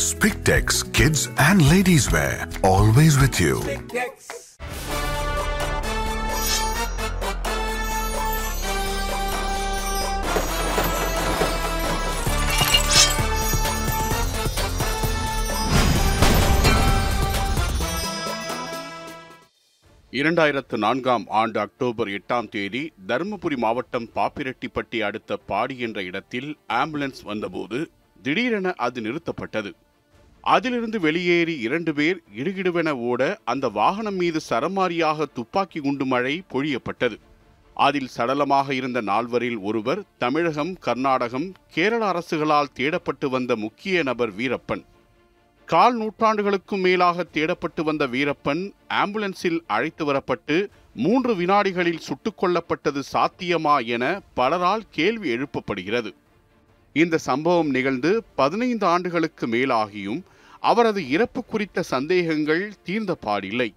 Spictex Kids and Ladies Wear. Always with you. இரண்டாயிரத்து நான்காம் ஆண்டு அக்டோபர் எட்டாம் தேதி தருமபுரி மாவட்டம் பாப்பிரெட்டிப்பட்டி அடுத்த பாடி என்ற இடத்தில் ஆம்புலன்ஸ் வந்தபோது திடீரென அது நிறுத்தப்பட்டது அதிலிருந்து வெளியேறி இரண்டு பேர் இடுகிடுவென ஓட அந்த வாகனம் மீது சரமாரியாக துப்பாக்கி குண்டு மழை பொழியப்பட்டது. அதில் சடலமாக இருந்த நால்வரில் ஒருவர் தமிழகம் கர்நாடகம் கேரள அரசுகளால் தேடப்பட்டு வந்த முக்கிய நபர் வீரப்பன். கால் நூற்றாண்டுகளுக்கும் மேலாக தேடப்பட்டு வந்த வீரப்பன் ஆம்புலன்ஸில் அழைத்து வரப்பட்டு மூன்று வினாடிகளில் சுட்டுக் கொல்லப்பட்டது சாத்தியமா என பலரால் கேள்வி எழுப்பப்படுகிறது. இந்த சம்பவம் நிகழ்ந்து பதினைந்து ஆண்டுகளுக்கு மேலாகியும் அவரது இறப்பு குறித்த சந்தேகங்கள் தீர்ந்த பாடில்லை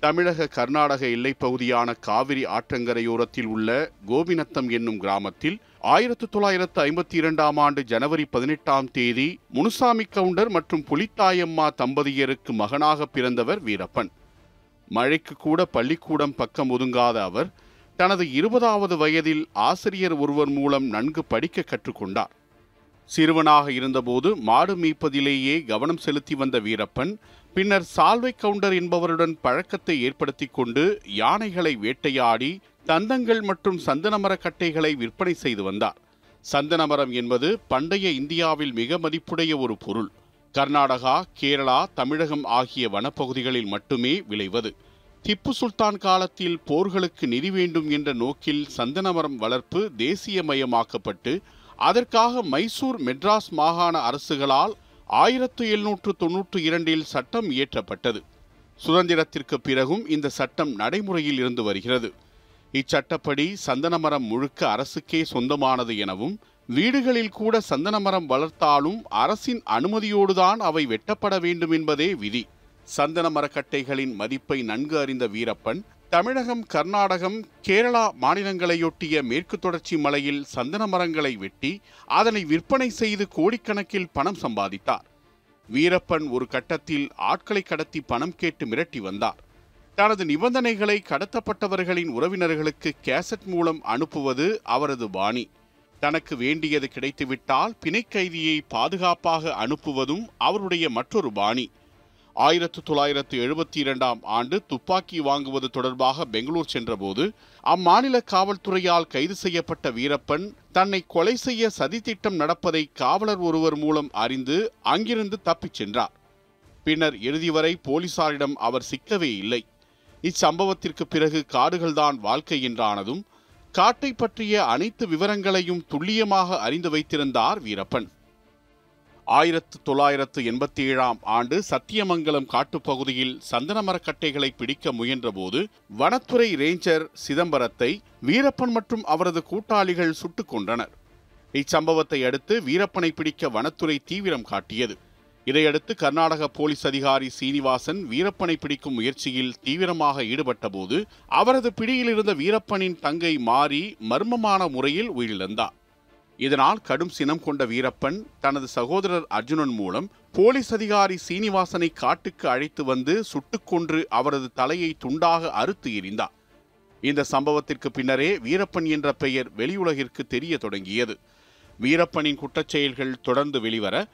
தமிழக கர்நாடக எல்லைப் பகுதியான காவிரி ஆற்றங்கரையோரத்தில் உள்ள கோபிநத்தம் என்னும் கிராமத்தில் ஆயிரத்து தொள்ளாயிரத்து ஐம்பத்தி இரண்டாம் ஆண்டு ஜனவரி பதினெட்டாம் தேதி முனுசாமி கவுண்டர் மற்றும் புலித்தாயம்மா தம்பதியருக்கு மகனாக பிறந்தவர் வீரப்பன். மழைக்கு கூட பள்ளிக்கூடம் பக்கம் ஒதுங்காத அவர் தனது இருபதாவது வயதில் ஆசிரியர் ஒருவர் மூலம் நன்கு படிக்க கற்றுக்கொண்டார். சிறுவனாக இருந்தபோது மாடு மீட்பதிலேயே கவனம் செலுத்தி வந்த வீரப்பன் பின்னர் சால்வை கவுண்டர் என்பவருடன் பழக்கத்தை ஏற்படுத்தி கொண்டு யானைகளை வேட்டையாடி தந்தங்கள் மற்றும் சந்தனமர கட்டைகளை விற்பனை செய்து வந்தார். சந்தனமரம் என்பது பண்டைய இந்தியாவில் மிக மதிப்புடைய ஒரு பொருள். கர்நாடகா கேரளா தமிழகம் ஆகிய வனப்பகுதிகளில் மட்டுமே விளைவது. திப்பு சுல்தான் காலத்தில் போர்களுக்கு நிதி வேண்டும் என்ற நோக்கில் சந்தனமரம் வளர்ப்பு தேசியமயமாக்கப்பட்டு அதற்காக மைசூர் மெட்ராஸ் மாகாண அரசுகளால் ஆயிரத்து எழுநூற்று தொன்னூற்று இரண்டில் சட்டம் இயற்றப்பட்டது. சுதந்திரத்திற்கு பிறகும் இந்த சட்டம் நடைமுறையில் இருந்து வருகிறது. இச்சட்டப்படி சந்தனமரம் முழுக்க அரசுக்கே சொந்தமானது எனவும் வீடுகளில் கூட சந்தனமரம் வளர்த்தாலும் அரசின் அனுமதியோடுதான் அவை வெட்டப்பட வேண்டும் என்பதே விதி. சந்தன மரக்கட்டைகளின் மதிப்பை நன்கு அறிந்த வீரப்பன் தமிழகம் கர்நாடகம் கேரளா மாநிலங்களையொட்டிய மேற்கு தொடர்ச்சி மலையில் சந்தன மரங்களை வெட்டி அதனை விற்பனை செய்து கோடிக்கணக்கில் பணம் சம்பாதித்தார். வீரப்பன் ஒரு கட்டத்தில் ஆட்களை கடத்தி பணம் கேட்டு மிரட்டி வந்தார். தனது நிபந்தனைகளை கடத்தப்பட்டவர்களின் உறவினர்களுக்கு கேசட் மூலம் அனுப்புவது அவரது பாணி. தனக்கு வேண்டியது கிடைத்துவிட்டால் பிணைக்கைதியை பாதுகாப்பாக அனுப்புவதும் அவருடைய மற்றொரு பாணி. ஆயிரத்து தொள்ளாயிரத்து எழுபத்தி இரண்டாம் ஆண்டு துப்பாக்கி வாங்குவது தொடர்பாக பெங்களூர் சென்றபோது அம்மாநில காவல்துறையால் கைது செய்யப்பட்ட வீரப்பன் தன்னை கொலை செய்ய சதித்திட்டம் நடப்பதை காவலர் ஒருவர் மூலம் அறிந்து அங்கிருந்து தப்பிச் சென்றார். பின்னர் இறுதி வரை போலீசாரிடம் அவர் சிக்கவே இல்லை. இச்சம்பவத்திற்கு பிறகு காடுகள்தான் வாழ்க்கை என்றானதும் காட்டை பற்றிய அனைத்து விவரங்களையும் துல்லியமாக அறிந்து வைத்திருந்தார் வீரப்பன். ஆயிரத்து தொள்ளாயிரத்து எண்பத்தி ஏழாம் ஆண்டு சத்தியமங்கலம் காட்டுப்பகுதியில் சந்தனமரக்கட்டைகளை பிடிக்க முயன்றபோது வனத்துறை ரேஞ்சர் சிதம்பரத்தை வீரப்பன் மற்றும் அவரது கூட்டாளிகள் சுட்டுக் கொன்றனர். இச்சம்பவத்தை அடுத்து வீரப்பனை பிடிக்க வனத்துறை தீவிரம் காட்டியது. இதையடுத்து கர்நாடக போலீஸ் அதிகாரி சீனிவாசன் வீரப்பனை பிடிக்கும் முயற்சியில் தீவிரமாக ஈடுபட்டபோது அவரது பிடியில் இருந்த வீரப்பனின் தங்கை மாறி மர்மமான முறையில் உயிரிழந்தார். இதனால் கடும் சினம் கொண்ட வீரப்பன் தனது சகோதரர் அர்ஜுனன் மூலம் போலீஸ் அதிகாரி சீனிவாசனை காட்டுக்கு அழைத்து வந்து சுட்டுக்கொன்று அவரது தலையை துண்டாக அறுத்து எறிந்தார். இந்த சம்பவத்திற்கு பின்னரே வீரப்பன் என்ற பெயர் வெளியுலகிற்கு தெரிய தொடங்கியது. வீரப்பனின் குற்றச்செயல்கள் தொடர்ந்து வெளிவர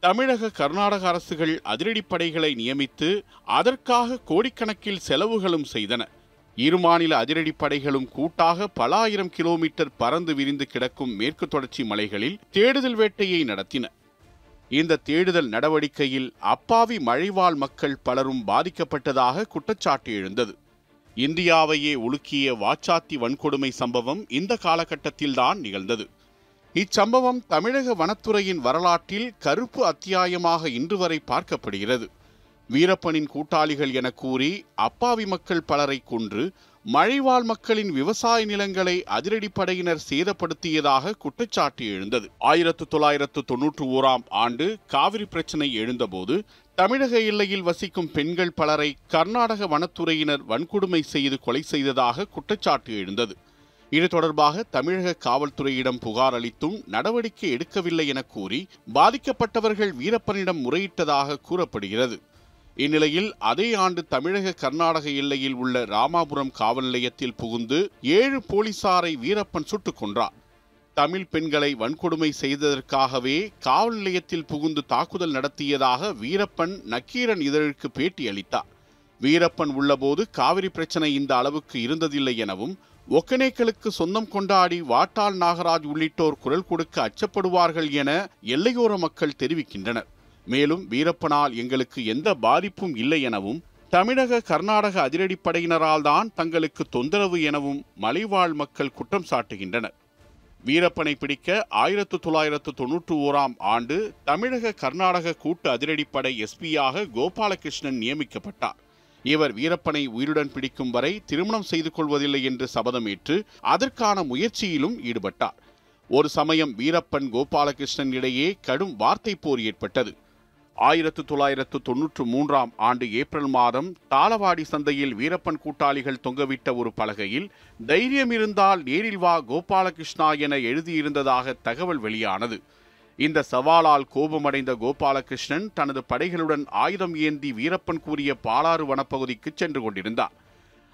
தமிழக கர்நாடக அரசுகள் அதிரடிப்படைகளை நியமித்து அதற்காக கோடிக்கணக்கில் செலவுகளும் செய்தன. இரு மாநில அதிரடிப்படைகளும் கூட்டாக பல ஆயிரம் கிலோமீட்டர் பறந்து விரிந்து கிடக்கும் மேற்கு தொடர்ச்சி மலைகளில் தேடுதல் வேட்டையை நடத்தின. இந்த தேடுதல் நடவடிக்கையில் அப்பாவி மழைவாழ் மக்கள் பலரும் பாதிக்கப்பட்டதாக குற்றச்சாட்டு எழுந்தது. இந்தியாவையே உலுக்கிய வாச்சாத்தி வன்கொடுமை சம்பவம் இந்த காலகட்டத்தில்தான் நிகழ்ந்தது. இச்சம்பவம் தமிழக வனத்துறையின் வரலாற்றில் கருப்பு அத்தியாயமாக இன்று வரை பார்க்கப்படுகிறது. வீரப்பனின் கூட்டாளிகள் என கூறி அப்பாவி மக்கள் பலரை கொன்று மழைவாழ் மக்களின் விவசாய நிலங்களை அதிரடிப்படையினர் சேதப்படுத்தியதாக குற்றச்சாட்டு எழுந்தது. ஆயிரத்து தொள்ளாயிரத்து தொன்னூற்று ஓராம் ஆண்டு காவிரி பிரச்சனை எழுந்தபோது தமிழக எல்லையில் வசிக்கும் பெண்கள் பலரை கர்நாடக வனத்துறையினர் வன்கொடுமை செய்து கொலை செய்ததாக குற்றச்சாட்டு எழுந்தது. இது தொடர்பாக தமிழக காவல்துறையிடம் புகார் அளித்தும் நடவடிக்கை எடுக்கவில்லை என கூறி பாதிக்கப்பட்டவர்கள் வீரப்பனிடம் முறையிட்டதாக கூறப்படுகிறது. இந்நிலையில் அதே ஆண்டு தமிழக கர்நாடக எல்லையில் உள்ள ராமாபுரம் காவல் நிலையத்தில் புகுந்து ஏழு போலீசாரை வீரப்பன் சுட்டுக் கொன்றார் தமிழ் பெண்களை வன்கொடுமை செய்ததற்காகவே காவல் நிலையத்தில் புகுந்து தாக்குதல் நடத்தியதாக வீரப்பன் நக்கீரன் இதழுக்கு பேட்டி அளித்தார். வீரப்பன் உள்ளபோது காவிரி பிரச்சனை இந்த அளவுக்கு இருந்ததில்லை எனவும் ஒக்கனேக்களுக்கு சொந்தம் கொண்டாடி வாட்டாள் நாகராஜ் உள்ளிட்டோர் குரல் கொடுக்க அச்சப்படுவார்கள் என எல்லையோர மக்கள் தெரிவிக்கின்றனர். மேலும் வீரப்பனால் எங்களுக்கு எந்த பாதிப்பும் இல்லை எனவும் தமிழக கர்நாடக அதிரடிப்படையினரால் தான் தங்களுக்கு தொந்தரவு எனவும் மலைவாழ் மக்கள் குற்றம் சாட்டுகின்றனர். வீரப்பனை பிடிக்க ஆயிரத்து தொள்ளாயிரத்து தொன்னூற்று ஓராம் ஆண்டு தமிழக கர்நாடக கூட்டு அதிரடிப்படை எஸ்பியாக கோபாலகிருஷ்ணன் நியமிக்கப்பட்டார். இவர் வீரப்பனை உயிருடன் பிடிக்கும் வரை திருமணம் செய்து கொள்வதில்லை என்று சபதமேற்று அதற்கான முயற்சியிலும் ஈடுபட்டார். ஒரு சமயம் வீரப்பன் கோபாலகிருஷ்ணன் இடையே கடும் வார்த்தை போர் ஏற்பட்டது. ஆயிரத்து தொள்ளாயிரத்து தொன்னூற்று மூன்றாம் ஆண்டு ஏப்ரல் மாதம் தாளவாடி சந்தையில் வீரப்பன் கூட்டாளிகள் தொங்கவிட்ட ஒரு பலகையில் தைரியம் இருந்தால் நேரில் வா கோபாலகிருஷ்ணா என எழுதியிருந்ததாக தகவல் வெளியானது. இந்த சவாலால் கோபமடைந்த கோபாலகிருஷ்ணன் தனது படைகளுடன் ஆயுதம் ஏந்தி வீரப்பன் கூறிய பாலாறு வனப்பகுதிக்கு சென்று கொண்டிருந்தார்.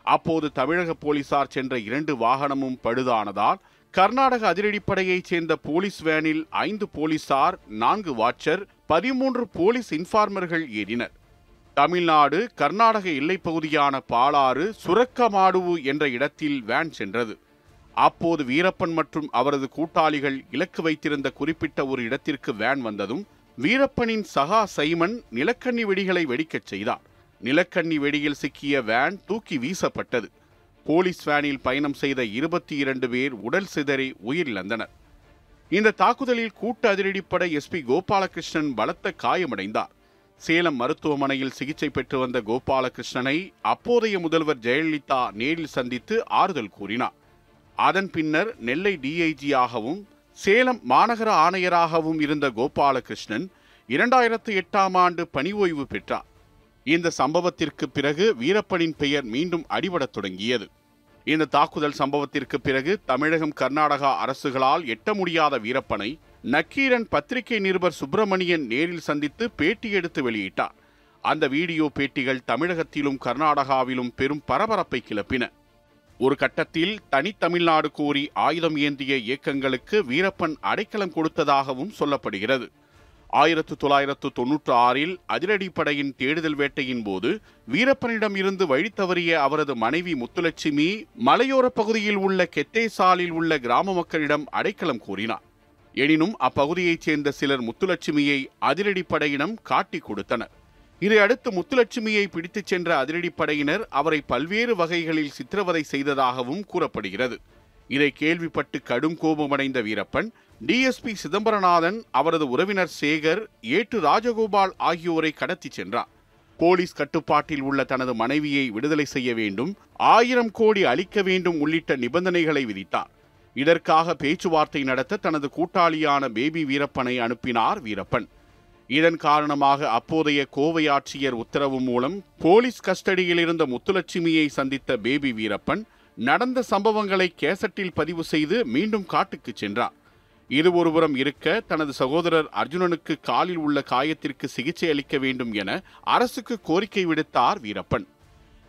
அப்போது தமிழக போலீசார் சென்ற இரண்டு வாகனமும் பழுதானதால் கர்நாடக அதிரடிப்படையைச் சேர்ந்த போலீஸ் வேனில் ஐந்து போலீசார் நான்கு வாட்சர் பதிமூன்று போலீஸ் இன்ஃபார்மர்கள் ஏறினர். தமிழ்நாடு கர்நாடக எல்லைப் பகுதியான பாலாறு சுரக்கமாடுவு என்ற இடத்தில் வேன் சென்றது. அப்போது வீரப்பன் மற்றும் அவரது கூட்டாளிகள் இலக்கு வைத்திருந்த குறிப்பிட்ட ஒரு இடத்திற்கு வேன் வந்ததும் வீரப்பனின் சகா சைமன் நிலக்கண்ணி வெடிகளை வெடிக்கச் செய்தார். நிலக்கண்ணி வெடியில் சிக்கிய வேன் தூக்கி வீசப்பட்டது. போலீஸ் வேனில் பயணம் செய்த இருபத்தி இரண்டு பேர் உடல் சிதறி உயிரிழந்தனர். இந்த தாக்குதலில் கூட்டு அதிரடிப்படை எஸ்பி கோபாலகிருஷ்ணன் பலத்த காயமடைந்தார். சேலம் மருத்துவமனையில் சிகிச்சை பெற்று வந்த கோபாலகிருஷ்ணனை அப்போதைய முதல்வர் ஜெயலலிதா நேரில் சந்தித்து ஆறுதல் கூறினார். அதன் பின்னர் நெல்லை டிஐஜியாகவும் சேலம் மாநகர ஆணையராகவும் இருந்த கோபாலகிருஷ்ணன் இரண்டாயிரத்து எட்டாம் ஆண்டு பணி ஓய்வு பெற்றார். இந்த சம்பவத்திற்கு பிறகு வீரப்பனின் பெயர் மீண்டும் அடிபடத் தொடங்கியது. இந்த தாக்குதல் சம்பவத்திற்கு பிறகு தமிழகம் கர்நாடகா அரசுகளால் எட்ட முடியாத வீரப்பனை நக்கீரன் பத்திரிகை நிருபர் சுப்பிரமணியன் நேரில் சந்தித்து பேட்டி எடுத்து வெளியிட்டார். அந்த வீடியோ பேட்டிகள் தமிழகத்திலும் கர்நாடகாவிலும் பெரும் பரபரப்பை கிளப்பின. ஒரு கட்டத்தில் தனித்தமிழ்நாடு கோரி ஆயுதம் ஏந்திய இயக்கங்களுக்கு வீரப்பன் அடைக்கலம் கொடுத்ததாகவும் சொல்லப்படுகிறது. ஆயிரத்து தொள்ளாயிரத்து தொன்னூற்று ஆறில் அதிரடிப்படையின் தேடுதல் வேட்டையின் போது வீரப்பனிடம் இருந்து வழி தவறிய அவரது மனைவி முத்துலட்சுமி மலையோர பகுதியில் உள்ள கெத்தேசாலில் உள்ள கிராம மக்களிடம் அடைக்கலம் கோரினார். எனினும் அப்பகுதியைச் சேர்ந்த சிலர் முத்துலட்சுமியை அதிரடிப்படையிடம் காட்டிக் கொடுத்தனர். இதையடுத்து முத்துலட்சுமியை பிடித்துச் சென்ற அதிரடிப்படையினர் அவரை பல்வேறு வகைகளில் சித்திரவதை செய்ததாகவும் கூறப்படுகிறது. இதை கேள்விப்பட்டு கடும் கோபமடைந்த வீரப்பன் டிஎஸ்பி சிதம்பரநாதன் அவரது உறவினர் சேகர் ஏட்டு ராஜகோபால் ஆகியோரை கடத்தி சென்றார். போலீஸ் கட்டுப்பாட்டில் உள்ள தனது மனைவியை விடுதலை செய்ய வேண்டும் ஆயிரம் கோடி அளிக்க வேண்டும் உள்ளிட்ட நிபந்தனைகளை விதித்தார். இதற்காக பேச்சுவார்த்தை நடத்த தனது கூட்டாளியான பேபி வீரப்பனை அனுப்பினார் வீரப்பன். இதன் காரணமாக அப்போதைய கோவை ஆட்சியர் உத்தரவு மூலம் போலீஸ் கஸ்டடியில் இருந்த முத்துலட்சுமியை சந்தித்த பேபி வீரப்பன் நடந்த சம்பவங்களை கேசட்டில் பதிவு செய்து மீண்டும் காட்டுக்கு சென்றார். இது ஒருபுறம் இருக்க தனது சகோதரர் அர்ஜுனனுக்கு காலில் உள்ள காயத்திற்கு சிகிச்சை அளிக்க வேண்டும் என அரசுக்கு கோரிக்கை விடுத்தார் வீரப்பன்.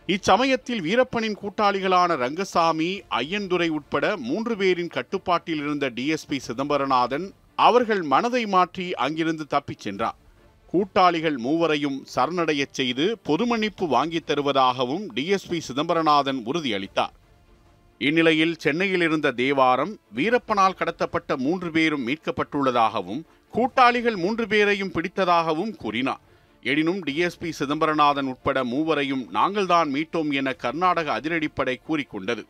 இச்சமயத்தில் வீரப்பனின் கூட்டாளிகளான ரங்கசாமி ஐயன்துரை உட்பட மூன்று பேரின் கட்டுப்பாட்டில் இருந்த டிஎஸ்பி சிதம்பரநாதன் அவர்கள் மனதை மாற்றி அங்கிருந்து தப்பிச் சென்றார். கூட்டாளிகள் மூவரையும் சரணடையச் செய்து பொதுமன்னிப்பு வாங்கித் தருவதாகவும் டிஎஸ்பி சிதம்பரநாதன் உறுதியளித்தார். இந்நிலையில் சென்னையில் இருந்த தேவாரம் வீரப்பனால் கடத்தப்பட்ட மூன்று பேரும் மீட்கப்பட்டுள்ளதாகவும் கூட்டாளிகள் மூன்று பேரையும் பிடித்ததாகவும் கூறினார். எனினும் டிஎஸ்பி சிதம்பரநாதன் உட்பட மூவரையும் நாங்கள்தான் மீட்டோம் என கர்நாடக அதிரடிப்படை கூறிக்கொண்டது.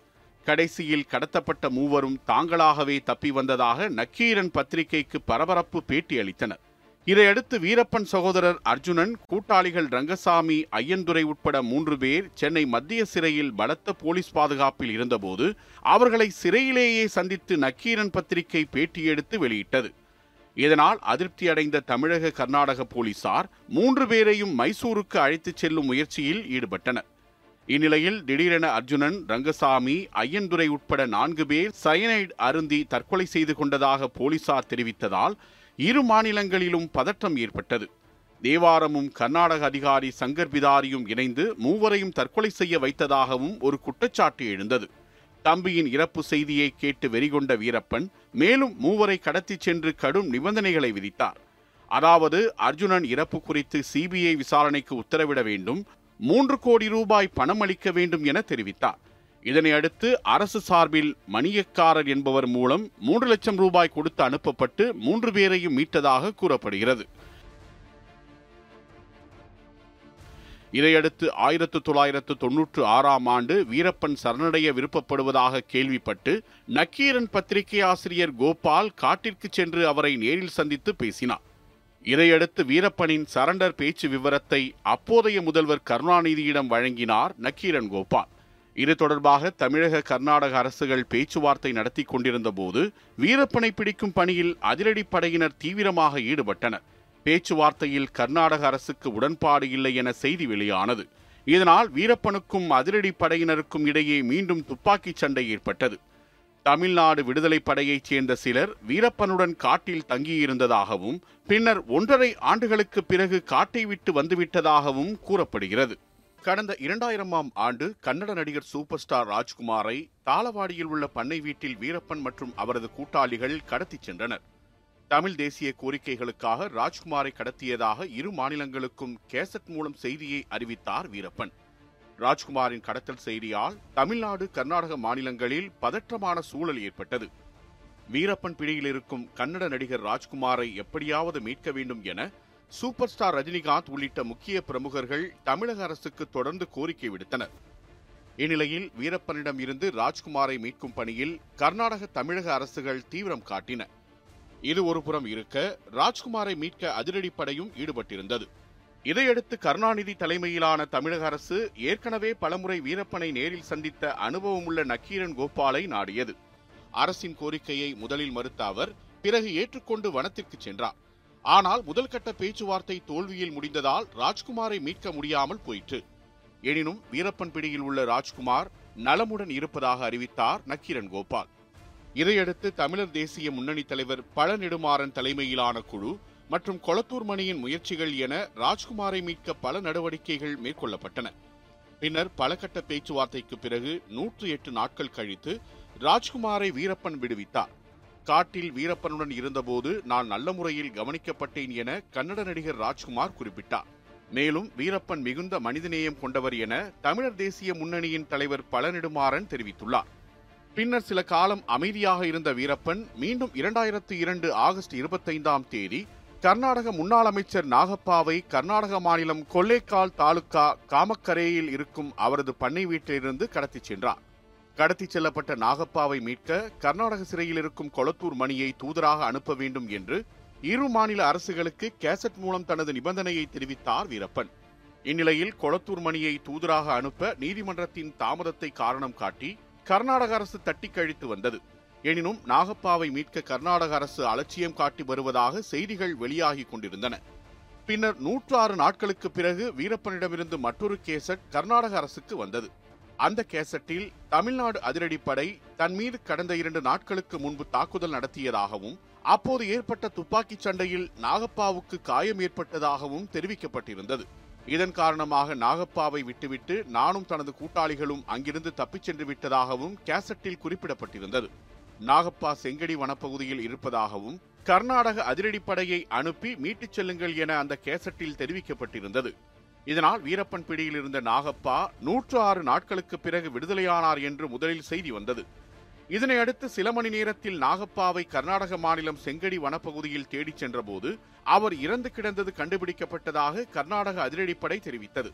கடைசியில் கடத்தப்பட்ட மூவரும் தாங்களாகவே தப்பி வந்ததாக நக்கீரன் பத்திரிகைக்கு பரபரப்பு பேட்டியளித்தனர் இதையடுத்து வீரப்பன் சகோதரர் அர்ஜுனன் கூட்டாளிகள் ரங்கசாமி ஐயந்துரை உட்பட மூன்று பேர் சென்னை மத்திய சிறையில் பலத்த போலீஸ் பாதுகாப்பில் இருந்தபோது அவர்களை சிறையிலேயே சந்தித்து நக்கீரன் பத்திரிகை பேட்டி எடுத்து வெளியிட்டது. இதனால் அதிருப்தி அடைந்த தமிழக கர்நாடக போலீசார் மூன்று பேரையும் மைசூருக்கு அழைத்துச் செல்லும் முயற்சியில் ஈடுபட்டனர். இந்நிலையில் திடீரென அர்ஜுனன் ரங்கசாமி ஐயந்துரை உட்பட நான்கு பேர் சயனைடு அருந்தி தற்கொலை செய்து கொண்டதாக போலீசார் தெரிவித்ததால் இரு மாநிலங்களிலும் பதற்றம் ஏற்பட்டது. தேவாரமும் கர்நாடக அதிகாரி சங்கர் பிதாரியும் இணைந்து மூவரையும் தற்கொலை செய்ய வைத்ததாகவும் ஒரு குற்றச்சாட்டு எழுந்தது. தம்பியின் இறப்பு செய்தியை கேட்டு வெறிகொண்ட வீரப்பன் மேலும் மூவரை கடத்திச் சென்று கடும் நிபந்தனைகளை விதித்தார். அதாவது அர்ஜுனன் இறப்பு குறித்து சிபிஐ விசாரணைக்கு உத்தரவிட வேண்டும் மூன்று கோடி ரூபாய் பணம் அளிக்க வேண்டும் என தெரிவித்தார். இதனை அடுத்து அரசு சார்பில் மணியக்காரர் என்பவர் மூலம் மூன்று லட்சம் ரூபாய் கொடுத்து அனுப்பப்பட்டு மூன்று பேரையும் மீட்டதாக கூறப்படுகிறது. இதையடுத்து ஆயிரத்து தொள்ளாயிரத்து தொன்னூற்று ஆறாம் ஆண்டு வீரப்பன் சரணடைய விருப்பப்படுவதாக கேள்விப்பட்டு நக்கீரன் பத்திரிகை ஆசிரியர் கோபால் காட்டிற்கு சென்று அவரை நேரில் சந்தித்து பேசினார். இதையடுத்து வீரப்பனின் சரண்டர் பேச்சு விவரத்தை அப்போதைய முதல்வர் கருணாநிதியிடம் வழங்கினார் நக்கீரன் கோபால். இது தொடர்பாக தமிழக கர்நாடக அரசுகள் பேச்சுவார்த்தை நடத்தி கொண்டிருந்த போது வீரப்பனை பிடிக்கும் பணியில் அதிரடிப்படையினர் தீவிரமாக ஈடுபட்டனர். பேச்சுவார்த்தையில் கர்நாடக அரசுக்கு உடன்பாடு இல்லை என செய்தி வெளியானது. இதனால் வீரப்பனுக்கும் அதிரடி படையினருக்கும் இடையே மீண்டும் துப்பாக்கிச் சண்டை ஏற்பட்டது. தமிழ்நாடு விடுதலை படையைச் சேர்ந்த சிலர் வீரப்பனுடன் காட்டில் தங்கியிருந்ததாகவும் பின்னர் ஒன்றரை ஆண்டுகளுக்கு பிறகு காட்டை விட்டு வந்துவிட்டதாகவும் கூறப்படுகிறது. கடந்த இரண்டாயிரமாம் ஆண்டு கன்னட நடிகர் சூப்பர் ஸ்டார் ராஜ்குமாரை தாளவாடியில் உள்ள பண்ணை வீட்டில் வீரப்பன் மற்றும் அவரது கூட்டாளிகள் கடத்திச் சென்றனர். தமிழ் தேசிய கோரிக்கைகளுக்காக ராஜ்குமாரை கடத்தியதாக இரு மாநிலங்களுக்கும் கேசட் மூலம் செய்தியை அறிவித்தார் வீரப்பன். ராஜ்குமாரின் கடத்தல் செய்தியால் தமிழ்நாடு கர்நாடக மாநிலங்களில் பதற்றமான சூழல் ஏற்பட்டது. வீரப்பன் பிடியில் இருக்கும் கன்னட நடிகர் ராஜ்குமாரை எப்படியாவது மீட்க வேண்டும் என சூப்பர் ஸ்டார் ரஜினிகாந்த் உள்ளிட்ட முக்கிய பிரமுகர்கள் தமிழக அரசுக்கு தொடர்ந்து கோரிக்கை விடுத்தனர். இந்நிலையில் வீரப்பனிடம் இருந்து ராஜ்குமாரை மீட்கும் பணியில் கர்நாடக தமிழக அரசுகள் தீவிரம் காட்டின. இது ஒருபுறம் இருக்க ராஜ்குமாரை மீட்க அதிரடிப்படையும் ஈடுபட்டிருந்தது. இதையடுத்து கருணாநிதி தலைமையிலான தமிழக அரசு ஏற்கனவே பலமுறை வீரப்பனை நேரில் சந்தித்த அனுபவமுள்ள நக்கீரன் கோபாலை நாடியது. அரசின் கோரிக்கையை முதலில் மறுத்த அவர் பிறகு ஏற்றுக்கொண்டு வனத்திற்கு சென்றார். ஆனால் முதல் கட்ட பேச்சுவார்த்தை தோல்வியில் முடிந்ததால் ராஜ்குமாரை மீட்க முடியாமல் போயிற்று. எனினும் வீரப்பன் பிடியில் உள்ள ராஜ்குமார் நலமுடன் இருப்பதாக அறிவித்தார் நக்கீரன் கோபால். இதையடுத்து தமிழர் தேசிய முன்னணி தலைவர் பழ நெடுமாறன் தலைமையிலான குழு மற்றும் கொளத்தூர் மணியின் முயற்சிகள் என ராஜ்குமாரை மீட்க பல நடவடிக்கைகள் மேற்கொள்ளப்பட்டன. பின்னர் பல கட்ட பேச்சுவார்த்தைக்கு பிறகு நூற்று எட்டு நாட்கள் கழித்து ராஜ்குமாரை வீரப்பன் விடுவித்தார். காட்டில் வீரப்பனுடன் இருந்தபோது நான் நல்ல முறையில் கவனிக்கப்பட்டேன் என கன்னட நடிகர் ராஜ்குமார் குறிப்பிட்டார். மேலும் வீரப்பன் மிகுந்த மனிதநேயம் கொண்டவர் என தமிழர் தேசிய முன்னணியின் தலைவர் பழநெடுமாறன் தெரிவித்துள்ளார். பின்னர் சில காலம் அமைதியாக இருந்த வீரப்பன் மீண்டும் இரண்டாயிரத்து இரண்டு ஆகஸ்ட் இருபத்தைந்தாம் தேதி கர்நாடக முன்னாள் அமைச்சர் நாகப்பாவை கர்நாடக மாநிலம் கொல்லேக்கால் தாலுகா காமக்கரையில் இருக்கும் அவரது பண்ணை வீட்டிலிருந்து கடத்திச் சென்றார். கடத்திச் செல்லப்பட்ட நாகப்பாவை மீட்க கர்நாடக சிறையில் இருக்கும் கொளத்தூர் மணியை தூதராக அனுப்ப வேண்டும் என்று இரு மாநில அரசுகளுக்கு கேசட் மூலம் தனது நிபந்தனையை தெரிவித்தார் வீரப்பன். இந்நிலையில் கொளத்தூர் மணியை தூதராக அனுப்ப நீதிமன்றத்தின் தாமதத்தை காரணம் காட்டி கர்நாடக அரசு தட்டி கழித்து வந்தது. எனினும் நாகப்பாவை மீட்க கர்நாடக அரசு அலட்சியம் காட்டி வருவதாக செய்திகள் வெளியாகி கொண்டிருந்தன. பின்னர் நூற்றாறு நாட்களுக்கு பிறகு வீரப்பனிடமிருந்து மற்றொரு கேசட் கர்நாடக அரசுக்கு வந்தது. அந்த கேசட்டில் தமிழ்நாடு அதிரடிப்படை தன் மீது கடந்த இரண்டு நாட்களுக்கு முன்பு தாக்குதல் நடத்தியதாகவும் அப்போது ஏற்பட்ட துப்பாக்கிச் சண்டையில் நாகப்பாவுக்கு காயம் ஏற்பட்டதாகவும் தெரிவிக்கப்பட்டிருந்தது. இதன் காரணமாக நாகப்பாவை விட்டுவிட்டு நானும் தனது கூட்டாளிகளும் அங்கிருந்து தப்பிச் சென்று விட்டதாகவும் கேசட்டில் குறிப்பிடப்பட்டிருந்தது. நாகப்பா செங்கடி வனப்பகுதியில் இருப்பதாகவும் கர்நாடக அதிரடிப்படையை அனுப்பி மீட்டுச் செல்லுங்கள் என அந்த கேசட்டில் தெரிவிக்கப்பட்டிருந்தது. இதனால் வீரப்பன் பிடியில் இருந்த நாகப்பா நூற்று ஆறு நாட்களுக்கு பிறகு விடுதலையானார் என்று முதலில் செய்தி வந்தது. இதனையடுத்து சில மணி நேரத்தில் நாகப்பாவை கர்நாடக மாநிலம் செங்கடி வனப்பகுதியில் தேடிச் சென்றபோது அவர் இறந்து கிடந்தது கண்டுபிடிக்கப்பட்டதாக கர்நாடக அதிரடிப்படை தெரிவித்தது.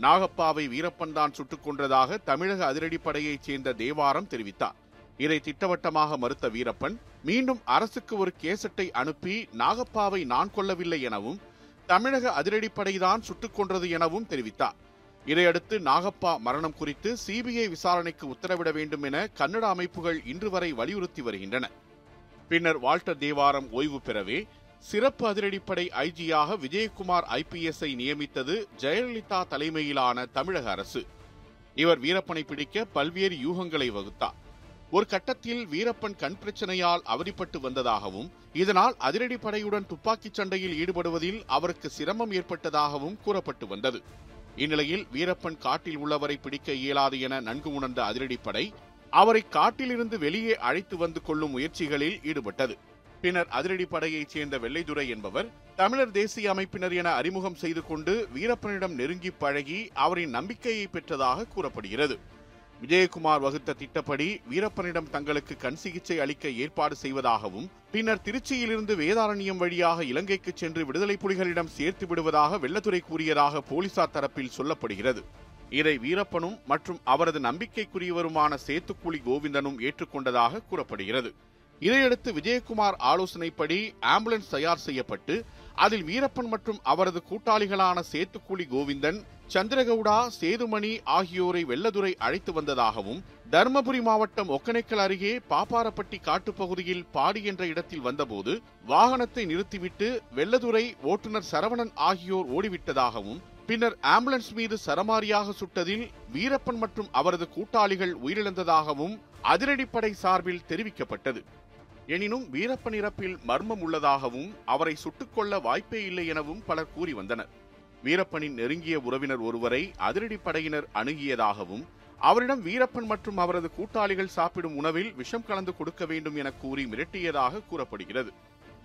நாகப்பாவை வீரப்பன் தான் சுட்டுக் கொன்றதாக தமிழக அதிரடிப்படையைச் சேர்ந்த தேவாரம் தெரிவித்தார். இதை திட்டவட்டமாக மறுத்த வீரப்பன் மீண்டும் அரசுக்கு ஒரு கேசட்டை அனுப்பி நாகப்பாவை நான் கொல்லவில்லை எனவும் தமிழக அதிரடிப்படைதான் சுட்டுக் கொன்றது எனவும் தெரிவித்தார். இதையடுத்து நாகப்பா மரணம் குறித்து சிபிஐ விசாரணைக்கு உத்தரவிட வேண்டும் என கன்னட அமைப்புகள் இன்று வரை வலியுறுத்தி வருகின்றன. பின்னர் வால்டர் தேவாரம் ஓய்வு பெறவே சிறப்பு அதிரடிப்படை ஐஜியாக விஜயகுமார் ஐபிஎஸ்ஐ நியமித்தது ஜெயலலிதா தலைமையிலான தமிழக அரசு. இவர் வீரப்பனை பிடிக்க பல்வேறு யூகங்களை வகுத்தார். ஒரு கட்டத்தில் வீரப்பன் கண் பிரச்சனையால் அவதிப்பட்டு வந்ததாகவும் இதனால் அதிரடி படையுடன் துப்பாக்கிச் சண்டையில் ஈடுபடுவதில் அவருக்கு சிரமம் ஏற்பட்டதாகவும் கூறப்பட்டு வந்தது. இந்நிலையில் வீரப்பன் காட்டில் உள்ளவரை பிடிக்க இயலாது என நன்கு உணர்ந்த அதிரடிப்படை அவரை காட்டிலிருந்து வெளியே அழைத்து வந்து கொள்ளும் முயற்சிகளில் ஈடுபட்டது. பின்னர் அதிரடிப்படையைச் சேர்ந்த வெள்ளைதுரை என்பவர் தமிழர் தேசிய அமைப்பினர் என அறிமுகம் செய்து கொண்டு வீரப்பனிடம் நெருங்கி பழகி அவரின் நம்பிக்கையை பெற்றதாக கூறப்படுகிறது. விஜயகுமார் வகுத்த திட்டப்படி வீரப்பனிடம் தங்களுக்கு கண் சிகிச்சை அளிக்க ஏற்பாடு செய்வதாகவும் பின்னர் திருச்சியிலிருந்து வேதாரண்யம் வழியாக இலங்கைக்கு சென்று விடுதலை புலிகளிடம் சேர்த்து விடுவதாக வெள்ளத்துறை கூறியதாக போலீசார் தரப்பில் சொல்லப்படுகிறது. இதை வீரப்பனும் மற்றும் அவரது நம்பிக்கைக்குரியவருமான சேத்துக்குழி கோவிந்தனும் ஏற்றுக்கொண்டதாக கூறப்படுகிறது. இதையடுத்து விஜயகுமார் ஆலோசனைப்படி ஆம்புலன்ஸ் தயார் செய்யப்பட்டு அதில் வீரப்பன் மற்றும் அவரது கூட்டாளிகளான சேத்துக்குழி கோவிந்தன் சந்திரகவுடா சேதுமணி ஆகியோரை வெள்ளதுரை அழைத்து வந்ததாகவும் தருமபுரி மாவட்டம் ஒக்கனைக்கல் அருகே பாப்பாரப்பட்டி காட்டுப்பகுதியில் பாடி என்ற இடத்தில் வந்தபோது வாகனத்தை நிறுத்திவிட்டு வெள்ளதுரை ஓட்டுநர் சரவணன் ஆகியோர் ஓடிவிட்டதாகவும் பின்னர் ஆம்புலன்ஸ் மீது சரமாரியாக சுட்டதில் வீரப்பன் மற்றும் அவரது கூட்டாளிகள் உயிரிழந்ததாகவும் அதிரடிப்படை சார்பில் தெரிவிக்கப்பட்டது. எனினும் வீரப்பன் இறப்பில் மர்மம் உள்ளதாகவும் அவரை சுட்டுக்கொள்ள வாய்ப்பே இல்லை எனவும் பலர் கூறி வந்தனர். வீரப்பனின் நெருங்கிய உறவினர் ஒருவரை அதிரடிப்படையினர் அணுகியதாகவும் அவரிடம் வீரப்பன் மற்றும் அவரது கூட்டாளிகள் சாப்பிடும் உணவில் விஷம் கலந்து கொடுக்க வேண்டும் என கூறி மிரட்டியதாக கூறப்படுகிறது.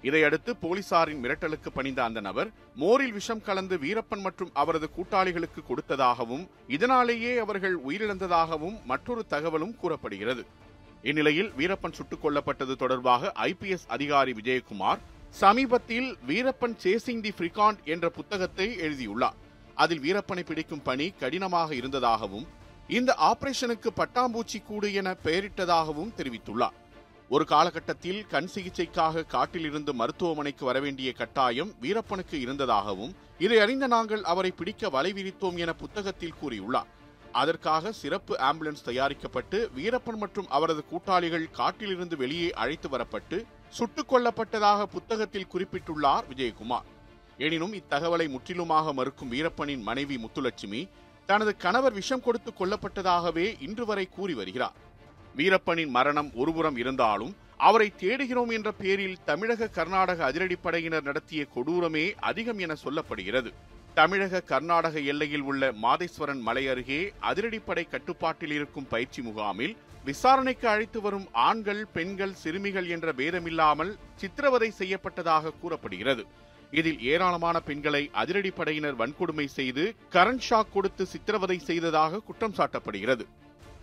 இதையடுத்து போலீசாரின் மிரட்டலுக்கு பணிந்த அந்த நபர் மோரில் விஷம் கலந்து வீரப்பன் மற்றும் அவரது கூட்டாளிகளுக்கு கொடுத்ததாகவும் இதனாலேயே அவர்கள் உயிரிழந்ததாகவும் மற்றொரு தகவலும் கூறப்படுகிறது. இந்நிலையில் வீரப்பன் சுட்டுக் கொல்லப்பட்டது தொடர்பாக ஐபிஎஸ் அதிகாரி விஜயகுமார் சமீபத்தில் வீரப்பன் சேசிங் தி ஃப்ரிகாண்ட் என்ற புத்தகத்தை எழுதியுள்ளார். அதில் வீரப்பனை பிடிக்கும் பணி கடினமாக இருந்ததாகவும் இந்த ஆபரேஷனுக்கு பட்டாம்பூச்சி கூடு என பெயரிட்டதாகவும் தெரிவித்துள்ளார். ஒரு காலகட்டத்தில் கண் சிகிச்சைக்காக காட்டிலிருந்து மருத்துவமனைக்கு வரவேண்டிய கட்டாயம் வீரப்பனுக்கு இருந்ததாகவும் இதை அறிந்த நாங்கள் அவரை பிடிக்க வலை விரித்தோம் என புத்தகத்தில் கூறியுள்ளார். அதற்காக சிறப்பு ஆம்புலன்ஸ் தயாரிக்கப்பட்டு வீரப்பன் மற்றும் அவரது கூட்டாளிகள் காட்டிலிருந்து வெளியே அழைத்து வரப்பட்டு சுட்டுக் கொல்லப்பட்டதாக புத்தகத்தில் குறிப்பிட்டுள்ளார் விஜயகுமார். எனினும் இத்தகவலை முற்றிலுமாக மறுக்கும் வீரப்பனின் மனைவி முத்துலட்சுமி தனது கணவர் விஷம் கொடுத்து கொல்லப்பட்டதாகவே இன்று வரை கூறி வருகிறார். வீரப்பனின் மரணம் ஒருபுறம் இருந்தாலும் அவரை தேடுகிறோம் என்ற பேரில் தமிழக கர்நாடக அதிரடிப்படையினர் நடத்திய கொடூரமே அதிகம் என சொல்லப்படுகிறது. தமிழக கர்நாடக எல்லையில் உள்ள மாதேஸ்வரன் மலை அருகே அதிரடிப்படை கட்டுப்பாட்டில் இருக்கும் பயிற்சி முகாமில் விசாரணைக்கு அழைத்து வரும் ஆண்கள் பெண்கள் சிறுமிகள் என்ற பேதமில்லாமல் சித்திரவதை செய்யப்பட்டதாக கூறப்படுகிறது. இதில் ஏராளமான பெண்களை அதிரடிப்படையினர் வன்கொடுமை செய்து கரண்ட் ஷாக் கொடுத்து சித்திரவதை செய்ததாக குற்றம் சாட்டப்படுகிறது.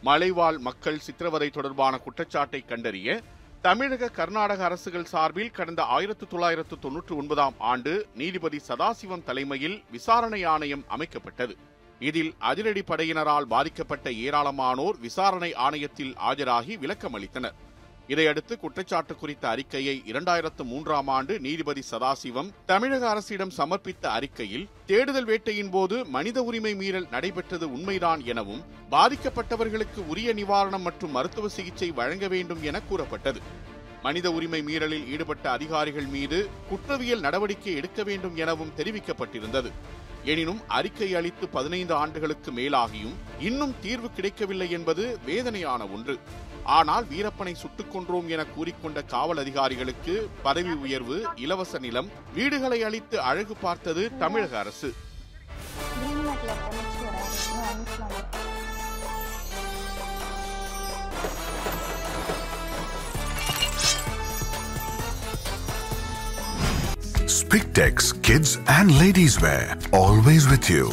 மலைவாழ் மக்கள் சித்திரவதை தொடர்பான குற்றச்சாட்டை கண்டறிய தமிழக கர்நாடக அரசுகள் சார்பில் கடந்த ஆயிரத்து தொள்ளாயிரத்து தொன்னூற்று ஒன்பதாம் ஆண்டு நீதிபதி சதாசிவம் தலைமையில் விசாரணை ஆணையம் அமைக்கப்பட்டது. இதில் அதிரடி படையினரால் பாதிக்கப்பட்ட ஏராளமானோர் விசாரணை ஆணையத்தில் ஆஜராகி விளக்கம் அளித்தனர் இதையடுத்து குற்றச்சாட்டு குறித்த அறிக்கையை இரண்டாயிரத்து மூன்றாம் ஆண்டு நீதிபதி சதாசிவம் தமிழக அரசிடம் சமர்ப்பித்த அறிக்கையில் தேடுதல் வேட்டையின் போது மனித உரிமை மீறல் நடைபெற்றது உண்மைதான் எனவும் பாதிக்கப்பட்டவர்களுக்கு உரிய நிவாரணம் மற்றும் மருத்துவ சிகிச்சை வழங்க வேண்டும் என கூறப்பட்டது. மனித உரிமை மீறலில் ஈடுபட்ட அதிகாரிகள் மீது குற்றவியல் நடவடிக்கை எடுக்க வேண்டும் எனவும் தெரிவிக்கப்பட்டிருந்தது. எனினும் அறிக்கை அளித்து பதினைந்து ஆண்டுகளுக்கு மேலாகியும் இன்னும் தீர்வு கிடைக்கவில்லை என்பது வேதனையான ஒன்று. ஆனால் வீரப்பனை சுட்டுக் கொன்றோம் என கூறிக்கொண்ட காவல் அதிகாரிகளுக்கு பதவி உயர்வு இலவச நிலம் வீடுகளை அளித்து அழகு பார்த்தது தமிழக அரசு. Spictex Kids and Ladies Wear. Always with you.